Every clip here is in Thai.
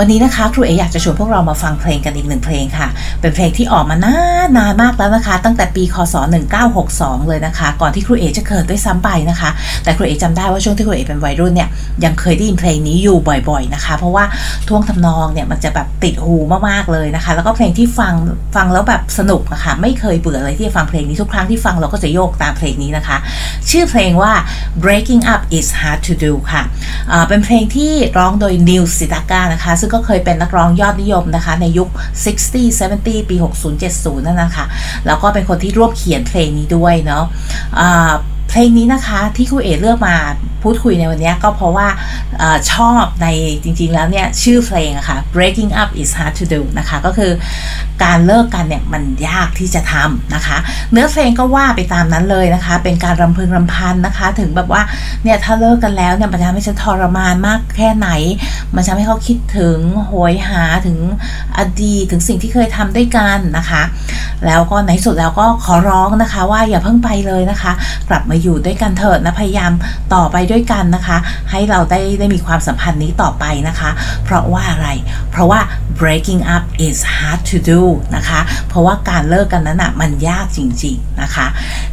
วันนี้นะคะครูเออยากจะชวนพวกเรามาฟังเพลงกันอีกหนึ่งเพลงค่ะ เป็นเพลงที่ออกมานานนานมากแล้วนะคะ ตั้งแต่ปีคศ 1962 เลยนะคะ ก่อนที่ครูเอจะเกิดด้วยซ้ำไปนะคะ แต่ครูเอจำได้ว่าช่วงที่ครูเอเป็นวัยรุ่นเนี่ยยังเคยได้ยินเพลงนี้อยู่บ่อย ๆนะคะ เพราะว่าท่วงทำนองเนี่ยมันจะแบบติดหูมากๆเลยนะคะ แล้วก็เพลงที่ฟังฟังแล้วแบบสนุกนะคะไม่เคยเบื่อเลยที่จะฟังเพลงนี้ทุกครั้งที่ฟังเราก็จะโยกตามเพลงนี้นะคะ ชื่อเพลงว่า breaking up is hard to do ค่ะอ่าเป็นเพลงที่ร้องโดยนิวสิตากานะคะซึ่งก็เคยเป็นนักร้องยอดนิยมนะคะ ในยุค 60 70 ปี 60 70 นั่นนะคะ แล้วก็เป็นคนที่ร่วมเขียนเพลงนี้ด้วยเนาะะเพลงนี้นะคะที่ครูเอเลือกมาพูดคุยในวันนี้ก็เพราะว่าอชอบในจริงๆแล้วเนี่ย ชื่อเพลงอะคะ่ะ breaking up is hard to do นะคะ ก็คือ การเลิกกันเนี่ยมันยากที่จะทำนะคะ เนื้อเพลงก็ว่าไปตามนั้นเลยนะคะ เป็นการรำพึงรำพันนะคะ ถึงแบบว่าเนี่ยถ้าเลิกกันแล้วเนี่ยมันจะทำให้ฉันทรมานมากแค่ไหน มันจะทำให้เขาคิดถึงโหยหาถึงอดีตถึงสิ่งที่เคยทำด้วยกันนะคะ แล้วก็ในสุดแล้วก็ขอร้องนะคะ ว่าอย่าเพิ่งไปเลยนะคะ กลับมาอยู่ด้วยกันเถิดนะพยายามต่อไปด้วยกันนะคะ ให้เราได้ได้มีความสัมพันธ์นี้ต่อไปนะคะ เพราะว่าอะไร เพราะว่า breaking up is hard to do นะคะ เพราะว่าการเลิกกันนั้นอะมันยากจริง ๆนะคะ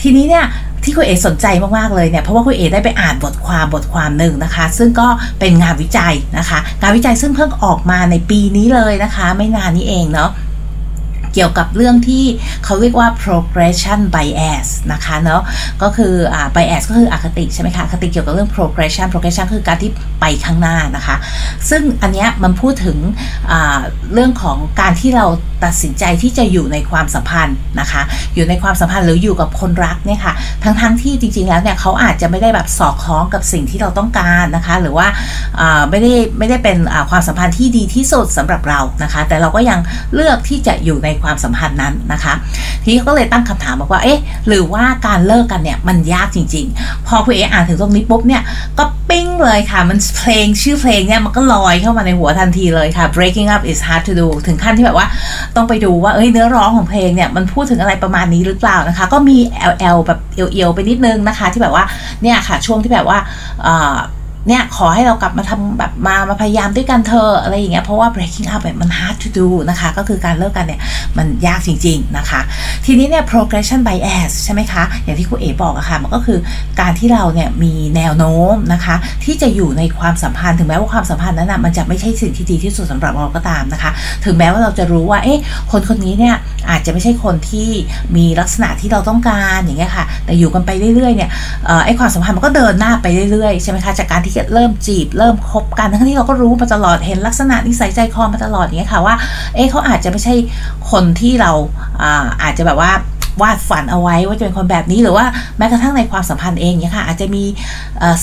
ทีนี้เนี่ยที่คุณเอสนใจมากๆเลยเนี่ยเพราะว่าคุณเอได้ไปอ่านบทความบทความหนึ่งนะคะ ซึ่งก็เป็นงานวิจัยนะคะ งานวิจัยซึ่งเพิ่งออกมาในปีนี้เลยนะคะ ไม่นานนี้เองเนาะ เกี่ยวกับเรื่องที่เขาเรียกว่า progression bias นะคะเนาะก็คืออ่า bias ก็คืออคติใช่ไหมคะอคติเกี่ยวกับเรื่อง progression progression คือการที่ไปข้างหน้านะคะ ซึ่งอันเนี้ยมันพูดถึงเรื่องของการที่เราตัดสินใจที่จะอยู่ในความสัมพันธ์นะคะ อยู่ในความสัมพันธ์หรืออยู่กับคนรักเนี่ยค่ะ ทั้งๆทที่จริงๆแล้วเนี่ยเขาอาจจะไม่ได้แบบสอดคล้องกับสิ่งที่เราต้องการนะคะ หรือว่าไม่ได้ไม่ได้เป็นความสัมพันธ์ที่ดีที่สุดสำหรับเรานะคะ แต่เราก็ยังเลือกที่จะอยู่ในความสัมพันธ์นั้นนะคะทีนี้ก็เลยตั้งคำถามบอกว่าเอ๊ะหรือว่าการเลิกกันเนี่ยมันยากจริง ๆ พอคุณเออ่านถึงตรงนี้ปุ๊บเนี่ยก็ปิ้งเลยค่ะ มันเพลงชื่อเพลงเนี่ยมันก็ลอยเข้ามาในหัวทันทีเลยค่ะ breaking up is hard to do ถึงขั้นที่แบบว่าต้องไปดูว่าเอ้ยเนื้อร้องของเพลงเนี่ยมันพูดถึงอะไรประมาณนี้หรือเปล่านะคะ ก็มี LL แบบเอียวๆไปนิดนึงนะคะ ที่แบบว่าเนี่ยค่ะช่วงที่แบบว่าเเนี่ยขอให้เรากลับมาทำแบบมามาพยายามด้วยกันเธออะไรอย่างเงี้ยเพราะว่า breaking up แบบมัน hard to do นะคะ ก็คือการเลิกกันเนี่ยมันยากจริง ๆนะคะ ทีนี้เนี่ย progression bias ใช่ไหมคะ อย่างที่คุณเอ๋บอกอะค่ะมันก็คือการที่เราเนี่ยมีแนวโน้มนะคะ ที่จะอยู่ในความสัมพันธ์ถึงแม้ว่าความสัมพันธ์นั้นนะมันจะไม่ใช่สิ่งที่ดีที่สุดสำหรับเราก็ตามนะคะ ถึงแม้ว่าเราจะรู้ว่าเอ๊ะคนคนนี้เนี่ยอาจจะไม่ใช่คนที่มีลักษณะที่เราต้องการอย่างเงี้ยค่ะ แต่อยู่กันไปเรื่อยๆเนี่ยไอ้ความสัมพันธ์มันก็เดินหน้าไปเรื่อยๆใช่ไหมคะจากการที่เริ่มจีบ เริ่มคบกันทั้งที่เราก็รู้มาตลอดเห็นลักษณะนิสัยใจคอมาตลอดอย่างเงี้ยค่ะว่า เอ๊ะเขาอาจจะไม่ใช่คนที่เราอาอาจจะแบบว่าวาดฝันเอาไว้ว่าจะเป็นคนแบบนี้หรือว่าแม้กระทั่งในความสัมพันธ์เองเนี่ยค่ะ อาจจะมี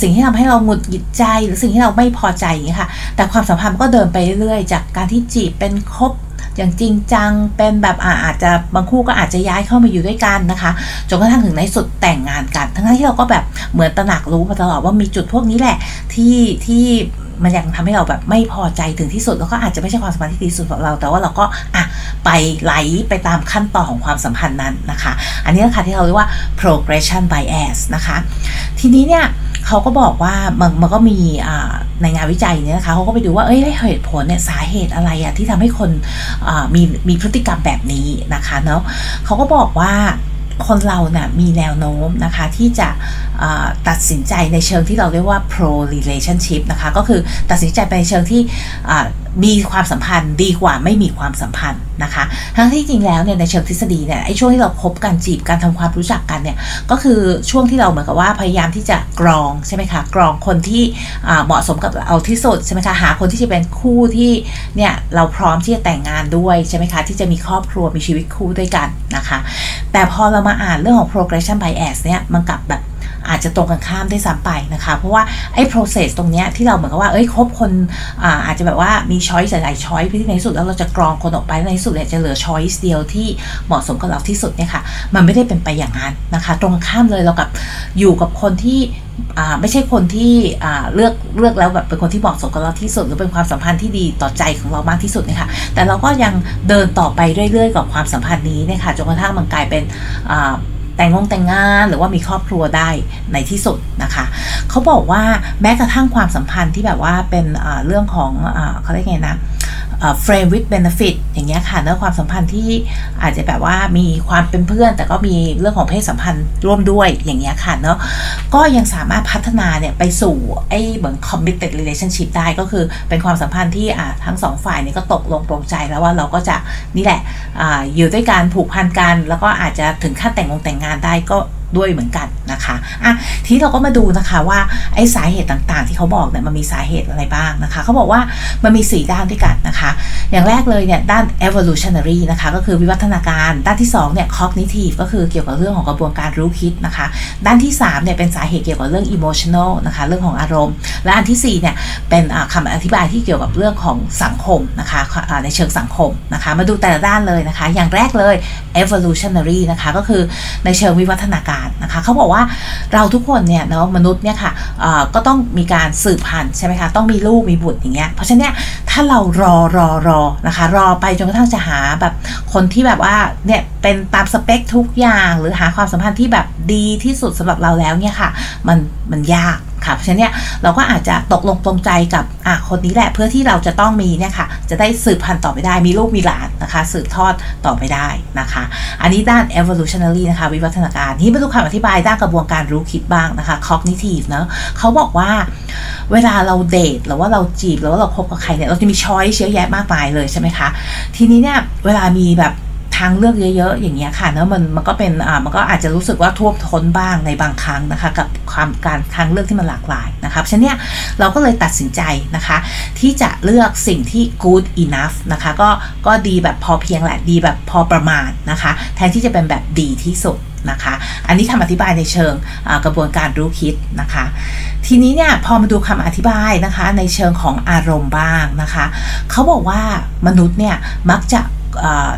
สิ่งที่ทำให้เราหงุดหงิดใจหรือสิ่งที่เราไม่พอใจอย่างเงี้ยค่ะ แต่ความสัมพันธ์ก็เดินไปเรื่อยๆจากการที่จีบเป็นคบ อย่างจริงจังเป็นแบบอาจจะบางคู่ก็อาจจะย้ายเข้ามาอยู่ด้วยกันนะคะจนกระทั่งถึงในสุดแต่งงานกัน ทั้งที่เราก็แบบเหมือนตระหนักรู้มาตลอดว่ามีจุดพวกนี้แหละที่ที่มันยังทำให้เราแบบไม่พอใจถึงที่สุดแล้วก็อาจจะไม่ใช่ความสัมพันธ์ที่ดีสุดของเรา แต่ว่าเราก็อะไปไหลไปตามขั้นตอนของความสัมพันธ์นั้นนะคะ อันนี้นะคะที่เราเรียกว่า progression bias นะคะ ทีนี้เนี่ยเขาก็บอกว่ามันมันก็มีอ่า ในงานวิจัยเนี่ยนะคะเขาก็ไปดูว่าเอ้ยเหตุผลเนี่ยสาเหตุอะไรอะที่ทำให้คนมีมีพฤติกรรมแบบนี้นะคะเนาะเขาก็บอกว่าคนเราเนะ่ยมีแนวโน้มนะคะที่จะตัดสินใจในเชิงที่เราเรียกว่า pro relationship นะคะก็คือตัดสินใจไปในเชิงที่ มีความสัมพันธ์ดีกว่าไม่มีความสัมพันธ์นะคะ ทั้งที่จริงแล้วเนี่ยในเชิงทฤษฎีเนี่ยไอ้ช่วงที่เราคบกันจีบกันทำความรู้จักกันเนี่ยก็คือช่วงที่เราเหมือนกับว่าพยายามที่จะกรองใช่ไหมคะกรองคนที่เหมาะสมกับเราที่สุดใช่ไหมคะหาคนที่จะเป็นคู่ที่เนี่ยเราพร้อมที่จะแต่งงานด้วยใช่ไหมคะที่จะมีครอบครัวมีชีวิตคู่ด้วยกันนะคะ แต่พอเรามาอ่านเรื่องของ progression bias เนี่ยมันกลับแบบ อาจจะตรงกันข้ามได้ซ้ำไปนะคะ เพราะว่าไอ้ process ตรงเนี้ยที่เราเหมือนกับว่าเอ้ยคบคนอาอาจจะแบบว่ามี choice หลาย choice ที่ในที่สุดแล้วเราจะกรองคนออกไปในที่สุดเนี่ยจะเหลือ choice เดียวที่เหมาะสมกับเราที่สุดเนี่ยค่ะมันไม่ได้เป็นไปอย่างนั้นนะคะ ตรงข้ามเลยเรากับอยู่กับคนที่ไม่ใช่คนที่เลือกเลือกแล้วแบบเป็นคนที่เหมาะสมกับเราที่สุด หรือเป็นความสัมพันธ์ที่ดีต่อใจของเรามากที่สุดเนี่ยค่ะแต่เราก็ยังเดินต่อไปเรื่อยๆ กับความสัมพันธ์นี้เนี่ยค่ะจนกระทั่งมันกลายเป็น แต่งงแต่งงานหรือว่ามีครอบครัวได้ในที่สุดนะคะเขาบอกว่าแม้กระทั่งความสัมพันธ์ที่แบบว่าเป็นเรื่องของเขาเรียกไงนะ เฟรมวิดเบนฟิตอย่างเงี้ยค่ะเนื้อความสัมพันธ์ที่อาจจะแบบว่ามีความเป็นเพื่อน แต่ก็มีเรื่องของเพศสัมพันธ์ร่วมด้วยอย่างเงี้ยค่ะเนาะก็ยังสามารถพัฒนาเนี่ยไปสู่ไอ้เหมือน committed relationship ได้ก็คือเป็นความสัมพันธ์ที่อ่าทั้งสองฝ่ายเนี่ยก็ตกลงปรงใจแล้วว่าเราก็จะนี่แหละออยู่ด้วยการผูกพันกัน แล้วก็อาจจะถึงขั้นแต่งงแต่งงานได้ก็ ด้วยเหมือนกันนะคะอะทีเราก็มาดูนะคะว่าไอ้สาเหตุต่างๆ ที่เขาบอกเนี่ยมันมีสาเหตุอะไรบ้างนะคะเขาบอกว่ามันมี 4 ด้านด้วยกันนะคะ อย่างแรกเลยเนี่ยด้าน evolutionary นะคะก็คือวิวัฒนาการ ด้านที่2เนี่ย cognitive ก็คือเกี่ยวกับเรื่องของกระบวนการรู้คิดนะคะ ด้านที่3เนี่ยเป็นสาเหตุเกี่ยวกับเรื่อง emotional นะคะเรื่องของอารมณ์ และอันที่4เนี่ยเป็นคำอธิบายที่เกี่ยวกับเรื่องของสังคมนะคะในเชิงสังคมนะคะมาดูแต่ละด้านเลยนะคะ อย่างแรกเลย evolutionary นะคะก็คือในเชิงวิวัฒนาการนะคะเขาบอกว่าเราทุกคนเนี่ยเนาะมนุษย์เนี่ยค่ะก็ต้องมีการสืบพันธุ์ใช่ไหมคะต้องมีลูกมีบุตรอย่างเงี้ยเพราะฉะนั้นถ้าเรารอรอรอนะคะรอไปจนกระทั่งจะหาแบบคนที่แบบว่าเนี่ยเป็นตามสเปคทุกอย่าง หรือหาความสัมพันธ์ที่แบบดีที่สุดสำหรับเราแล้วเนี่ยค่ะมันมันยาก ค่ะเพราะฉะนั้นเนี่ยเราก็อาจจะตกลงปรงใจกับอะคนนี้แหละเพื่อที่เราจะต้องมีเนี่ยค่ะจะได้สืบพันธุ์ต่อไปได้มีลูกมีหลานนะคะ สืบทอดต่อไปได้นะคะ อันนี้ด้าน evolutionary นะคะวิวัฒนาการที่มาดูคำอธิบายด้านกระบวนการรู้คิดบ้างนะคะ cognitive เนะเขาบอกว่าเวลาเราเดทหรือว่าเราจีบหรือว่าเราคบกับใครเนี่ยเราจะมีช้อยเยอะแยะมากมายเลยใช่ไหมคะทีนี้เนี่ยเวลามีแบบ ทางเลือกเยอะ ๆ อย่างเงี้ยค่ะเนอะมันมันก็เป็นอ่ามันก็อาจจะรู้สึกว่าท่วมท้นบ้างในบางครั้งนะคะ กับความการทางเลือกที่มันหลากหลายนะคะฉะนั้นเนี่ยเราก็เลยตัดสินใจนะคะ ที่จะเลือกสิ่งที่ good enough นะคะก็ก็ดีแบบพอเพียงแหละดีแบบพอประมาณนะคะ แทนที่จะเป็นแบบดีที่สุดนะคะ อันนี้คำอธิบายในเชิงกระบวนการรู้คิดนะคะ ทีนี้เนี่ยพอมาดูคำอธิบายนะคะในเชิงของอารมณ์บ้างนะคะ เขาบอกว่ามนุษย์เนี่ยมักจะ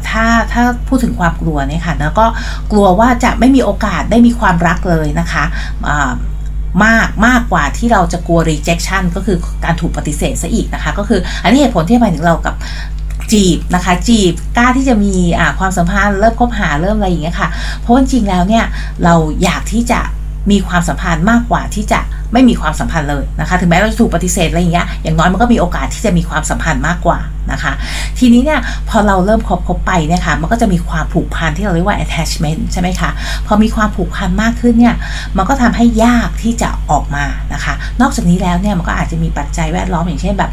ถ้าถ้าพูดถึงความกลัวเนี่ยค่ะแล้วก็กลัวว่าจะไม่มีโอกาสได้มีความรักเลยนะคะมากมากกว่าที่เราจะกลัว rejection ก็คือการถูกปฏิเสธซะอีกนะคะ ก็คืออันนี้เหตุผลที่หมายถึงเรากับจีบนะคะจีบกล้าที่จะมีความสัมพันธ์เริ่มคบหาเริ่มอะไรอย่างเงี้ยค่ะ เพราะจริงแล้วเนี่ยเราอยากที่จะมีความสัมพันธ์มากกว่าที่จะไม่มีความสัมพันธ์เลยนะคะ ถึงแม้เราจะถูกปฏิเสธอะไรอย่างเงี้ยอย่างน้อยมันก็มีโอกาสที่จะมีความสัมพันธ์มากกว่า นะคะ ทีนี้เนี่ยพอเราเริ่มคบคบไปเนี่ยค่ะมันก็จะมีความผูกพันที่เราเรียกว่า attachment ใช่ไหมคะพอมีความผูกพันมากขึ้นเนี่ยมันก็ทำให้ยากที่จะออกมานะคะ นอกจากนี้แล้วเนี่ยมันก็อาจจะมีปัจจัยแวดล้อมอย่างเช่นแบบ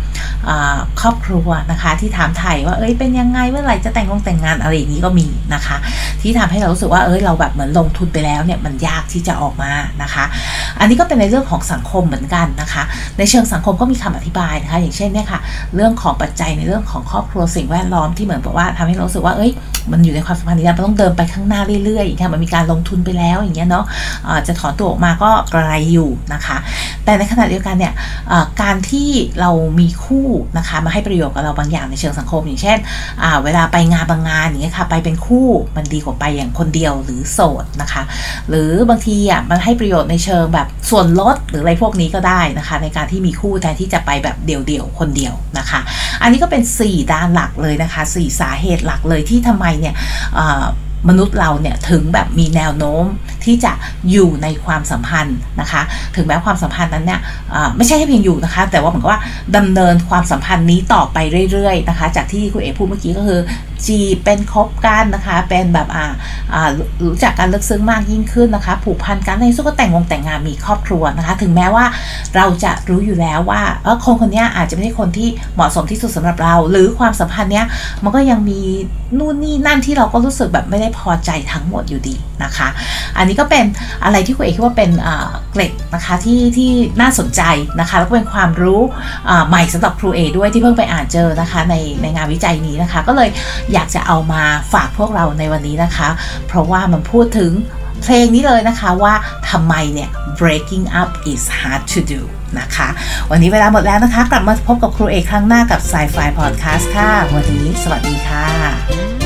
ครอบครัวนะคะที่ถามไถ่ว่าเอ้ยเป็นยังไงเมื่อไหร่จะแต่งงแต่งงานอะไรอย่างนี้ก็มีนะคะ ที่ทำให้เรารู้สึกว่าเอ้ยเราแบบเหมือนลงทุนไปแล้วเนี่ยมันยากที่จะออกมานะคะ อันนี้ก็เป็นในเรื่องของสังคมเหมือนกันนะคะ ในเชิงสังคมก็มีคำอธิบายนะคะ อย่างเช่นเนี่ยค่ะเรื่องของปัจจัยในเรื่องของครอบครัวสิ่งแวดล้อมที่เหมือนกับว่าทำให้เราสึกว่าเอ้ย มันอยู่ในความสัมพันธ์นี้เราต้องเดินไปข้างหน้าเรื่อยๆอย่างเงี้ยมันมีการลงทุนไปแล้วอย่างเงี้ยเนาะะจะถอนตัวออกมาก็กระไรอยู่นะคะ แต่ในขณะเดียวกันเนี่ยการที่เรามีคู่นะคะมาให้ประโยชน์กับเราบางอย่างในเชิงสังคม อย่างเช่นเวลาไปงานบางงานอย่างเงี้ยค่ะไปเป็นคู่มันดีกว่าไปอย่างคนเดียวหรือโสดนะคะ หรือบางทีอะมันให้ประโยชน์ในเชิงแบบส่วนลดหรืออะไรพวกนี้ก็ได้นะคะ ในการที่มีคู่แทนที่จะไปแบบเดี่ยวๆคนเดียวนะคะ อันนี้ก็เป็น4 ด้านหลักเลยนะคะสี่สาเหตุหลักเลยที่ทำไมเนี่ยมนุษย์เราเนี่ยถึงแบบมีแนวโน้ม ที่จะอยู่ในความสัมพันธ์นะคะ ถึงแม้ความสัมพันธ์นั้นเนี่ยไม่ใช่แค่เพียงอยู่นะคะ แต่ว่าเหมือนกับว่าดำเนินความสัมพันธ์นี้ต่อไปเรื่อยๆนะคะ จากที่คุณเอพูดเมื่อกี้ก็คือจีเป็นคบกันนะคะ เป็นแบบอ่ารู้จักกันลึกซึ้งมากยิ่งขึ้นนะคะ ผูกพันกันในสุดก็แต่งงงแต่งงานมีครอบครัวนะคะ ถึงแม้ว่าเราจะรู้อยู่แล้วว่าเออคนคนนี้อาจจะไม่ใช่คนที่เหมาะสมที่สุดสำหรับเรา หรือความสัมพันธ์เนี้ยมันก็ยังมีนู่นนี่นั่นที่เราก็รู้สึกแบบไม่ได้พอใจทั้งหมดอยู่ดีนะคะ อันนี้ี้ก็เป็นอะไรที่คุณเอกคิดว่าเป็นเกล็ดนะคะที่ที่น่าสนใจนะคะแล้วก็เป็นความรู้ใหม่สำหรับครูเอด้วยที่เพิ่งไปอ่านเจอนะคะในในงานวิจัยนี้นะคะ ก็เลยอยากจะเอามาฝากพวกเราในวันนี้นะคะ เพราะว่ามันพูดถึงเพลงนี้เลยนะคะว่าทำไมเนี่ย breaking up is hard to do นะคะ วันนี้เวลาหมดแล้วนะคะ กลับมาพบกับครูเอกครั้งหน้ากับ Sci-Fi Podcast ค่ะ วันนี้สวัสดีค่ะ